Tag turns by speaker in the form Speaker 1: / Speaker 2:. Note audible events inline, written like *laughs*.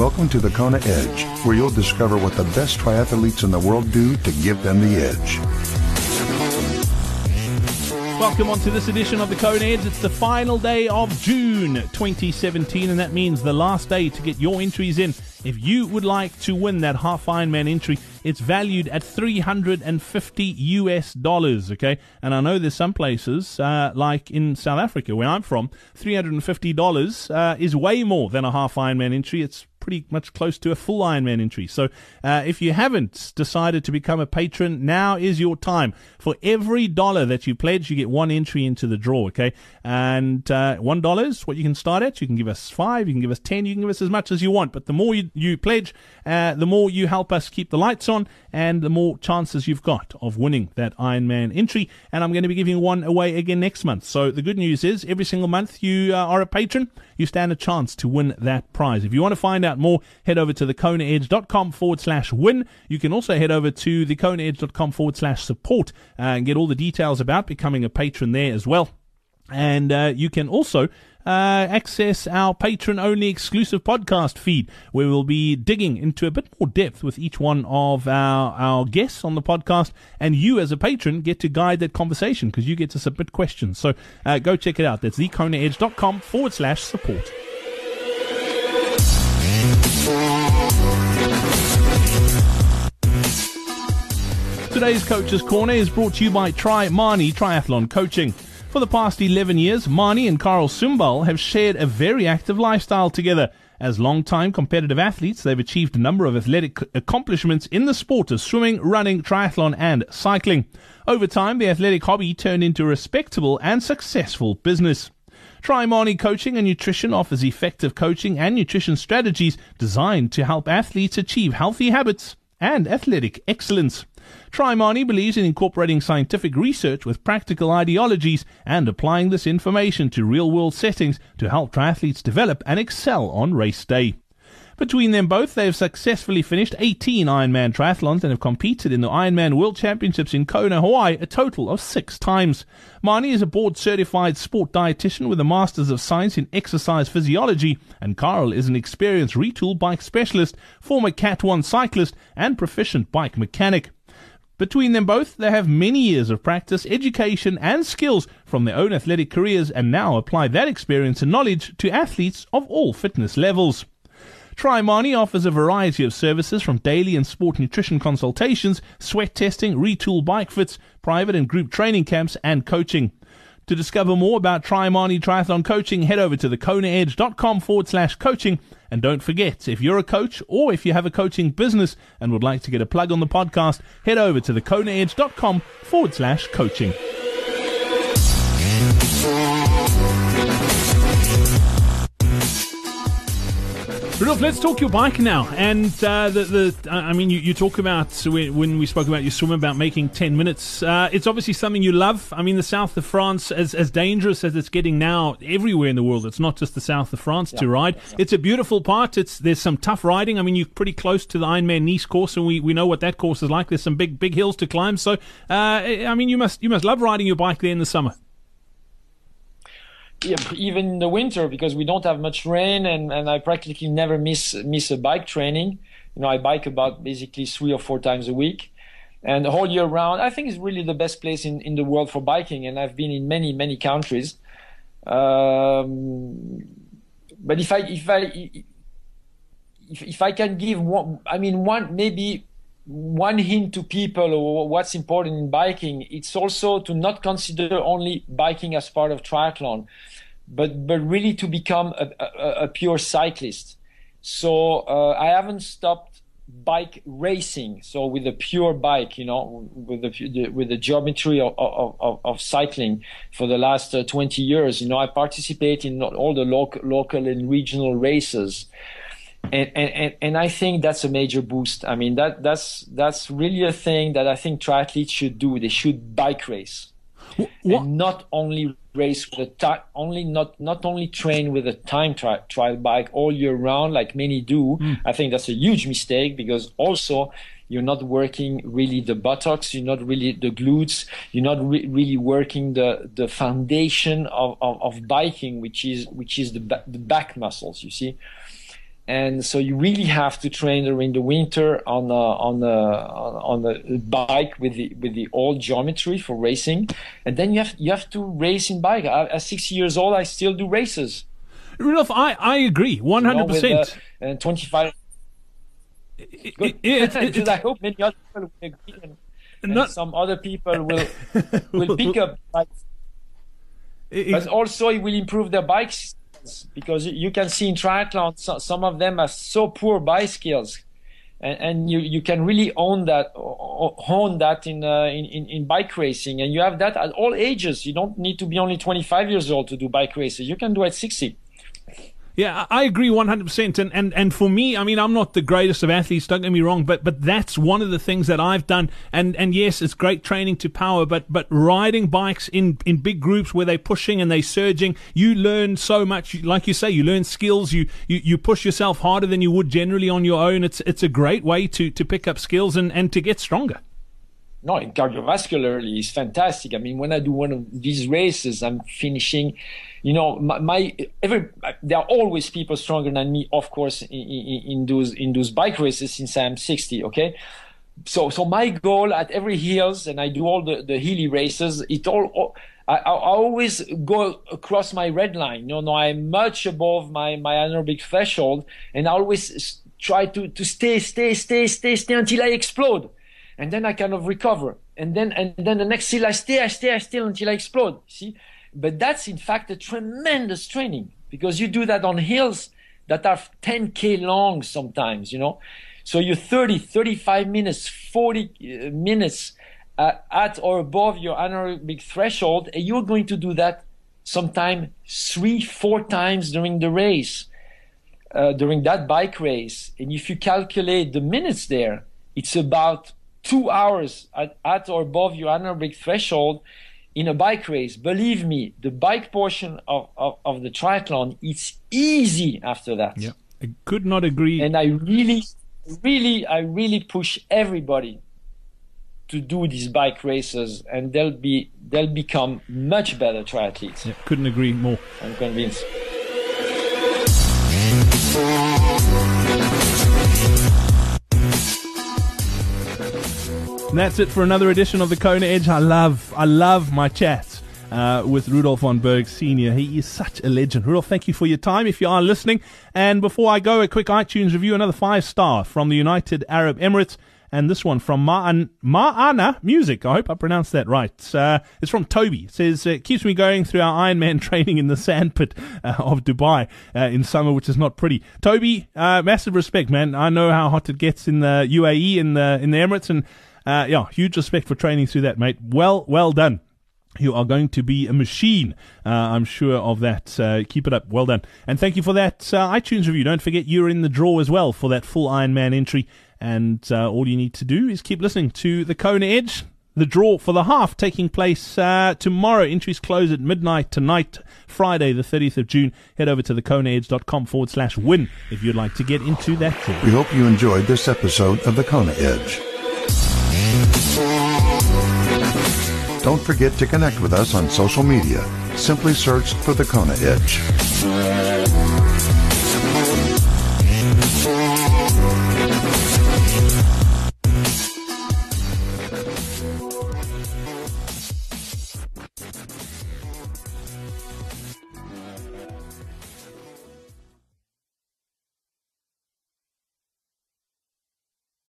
Speaker 1: Welcome to the Kona Edge, where you'll discover what the best triathletes in the world do to give them the edge.
Speaker 2: Welcome on to this edition of the Kona Edge. It's the final day of June 2017, and that means the last day to get your entries in. If you would like to win that half Ironman entry, it's valued at 350 US dollars, okay? And I know there's some places, uh, like in South Africa, where I'm from, $350 uh, is way more than a half Ironman entry. It's pretty much close to a full Ironman entry. So uh, if you haven't decided to become a patron, now is your time. For every dollar that you pledge, you get one entry into the draw, okay? And uh, one dollar is what you can start at. You can give us five, you can give us ten, you can give us as much as you want. But the more you, you pledge, uh, the more you help us keep the lights on, and the more chances you've got of winning that Ironman entry. And I'm going to be giving one away again next month. So the good news is, every single month you uh, are a patron, you stand a chance to win that prize. If you want to find out more, head over to thekonaedge.com forward slash win. You can also head over to thekonaedge.com forward slash support uh, and get all the details about becoming a patron there as well. And uh, you can also uh, access our patron only exclusive podcast feed, where we'll be digging into a bit more depth with each one of our, our guests on the podcast. And you, as a patron, get to guide that conversation because you get to submit questions. So uh, go check it out. That's thekonaedge.com forward slash support. Today's Coach's Corner is brought to you by Tri Mani Triathlon Coaching. For the past 11 years, Mani and Carl Sumbal have shared a very active lifestyle together. As long-time competitive athletes, they've achieved a number of athletic accomplishments in the sport of swimming, running, triathlon, and cycling. Over time, the athletic hobby turned into a respectable and successful business. Tri Mani Coaching and Nutrition offers effective coaching and nutrition strategies designed to help athletes achieve healthy habits and athletic excellence. Tri Mani believes in incorporating scientific research with practical ideologies and applying this information to real world settings to help triathletes develop and excel on race day. Between them both, they have successfully finished 18 Ironman triathlons and have competed in the Ironman World Championships in Kona, Hawaii, a total of six times. Mani is a board certified sport dietitian with a Master's of Science in Exercise Physiology, and Carl is an experienced Retül bike specialist, former Cat 1 cyclist, and proficient bike mechanic. Between them both, they have many years of practice, education, and skills from their own athletic careers and now apply that experience and knowledge to athletes of all fitness levels. Tri Mani offers a variety of services from daily and sport nutrition consultations, sweat testing, Retül bike fits, private and group training camps, and coaching. To discover more about Tri Mani Triathlon Coaching, head over to thekonaedge.com forward slash coaching. And don't forget, if you're a coach or if you have a coaching business and would like to get a plug on the podcast, head over to thekonaedge.com forward slash coaching. Rudolf, let's talk your bike now. And uh, the, the, I mean, you, you talk about when we spoke about your swim about making ten minutes. Uh, it's obviously something you love. I mean, the south of France, as as dangerous as it's getting now everywhere in the world, it's not just the south of France yeah. to ride. It's a beautiful part. It's there's some tough riding. I mean, you're pretty close to the Ironman Nice course, and we, we know what that course is like. There's some big big hills to climb. So, uh, I mean, you must you must love riding your bike there in the summer
Speaker 3: even in the winter because we don't have much rain and, and I practically never miss miss a bike training. You know, I bike about basically three or four times a week. And whole year round, I think it's really the best place in, in the world for biking. And I've been in many, many countries. Um, but if I, if I, if, if I can give one, I mean, one, maybe one hint to people what's important in biking it's also to not consider only biking as part of triathlon but but really to become a, a, a pure cyclist. So uh, i haven't stopped bike racing so with a pure bike you know with the with the geometry of, of, of cycling for the last uh, 20 years. You know i participate in all the local local and regional races and, and, and I think that's a major boost. I mean, that, that's, that's really a thing that I think triathletes should do. They should bike race. And not only race with a time, only not not only train with a time tri- trial bike all year round like many do. Mm. I think that's a huge mistake because also you're not working really the buttocks, you're not really the glutes, you're not re- really working the the foundation of, of, of biking, which is which is the ba- the back muscles. You see and so you really have to train during the winter on a, on a, on a bike with the with the old geometry for racing, and then you have you have to race in bike. At 60 years old, I still do races.
Speaker 2: Rudolf, I, I agree, uh, one hundred percent.
Speaker 3: And twenty five. Good. *laughs* I hope many other people will agree, and, and Not... some other people will *laughs* will pick up bikes. but also, it will improve their bikes because you can see in triathlon so, some of them are so poor bike skills and, and, you, you can really own that hone that in, uh, in, in bike racing. And you have that at all ages. You don't need to be only 25 years old to do bike races. You can do it at 60
Speaker 2: yeah, I agree 100%. And, and, and for me, I mean, I'm not the greatest of athletes, don't get me wrong, but, but that's one of the things that I've done. And, and yes, it's great training to power, but, but riding bikes in, in big groups where they're pushing and they're surging, you learn so much. Like you say, you learn skills, you, you, you push yourself harder than you would generally on your own. It's, it's a great way to, to pick up skills and, and to get stronger
Speaker 3: no, cardiovascularly is fantastic. I mean, when I do one of these races, I'm finishing you know, my, my, every there are always people stronger than me, of course, in, in, in, those in those bike races since I'm 60. Okay, so so my goal at every hills, and I do all the the hilly races. It all. I, I always go across my red line. You know, I'm much above my, my anaerobic threshold, and I always try to, to stay, stay, stay, stay, stay until I explode, and then I kind of recover, and then and then the next hill I stay, I stay, I stay until I explode. See, but that's in fact a tremendous training because you do that on hills that are 10k long sometimes, you know. So you're 30, 35 minutes, 40 uh, minutes uh, at or above your anaerobic threshold, and you're going to do that sometime three, four times during the race, uh, during that bike race. And if you calculate the minutes there, it's about two hours at, at or above your anaerobic threshold in a bike race, believe me, the bike portion of, of, of the triathlon, it's easy after that.
Speaker 2: Yeah, I could not agree.
Speaker 3: And I really, really, I really push everybody to do these bike races, and they'll be they'll become much better triathletes.
Speaker 2: Yeah, couldn't agree more.
Speaker 3: I'm convinced.
Speaker 2: And that's it for another edition of the Kona Edge. I love, I love my chats uh, with Rudolf von Berg Senior. He is such a legend. Rudolf, thank you for your time. If you are listening, and before I go, a quick iTunes review, another five star from the United Arab Emirates. And this one from Ma'an, Ma'ana Music. I hope I pronounced that right. Uh, it's from Toby. It says, it keeps me going through our Ironman *laughs* training in the sandpit uh, of Dubai uh, in summer, which is not pretty. Toby, uh, massive respect, man. I know how hot it gets in the UAE, in the, in the Emirates, and uh, yeah, huge respect for training through that, mate. Well, well done. You are going to be a machine. Uh, I'm sure of that. Uh, keep it up. Well done. And thank you for that uh, iTunes review. Don't forget you're in the draw as well for that full Ironman entry. And uh, all you need to do is keep listening to the Kona Edge. The draw for the half taking place uh, tomorrow. Entries close at midnight tonight, Friday, the 30th of June. Head over to thekonaedge.com forward slash win if you'd like to get into that draw.
Speaker 1: We hope you enjoyed this episode of The Kona Edge. Don't forget to connect with us on social media. Simply search for the Kona Edge.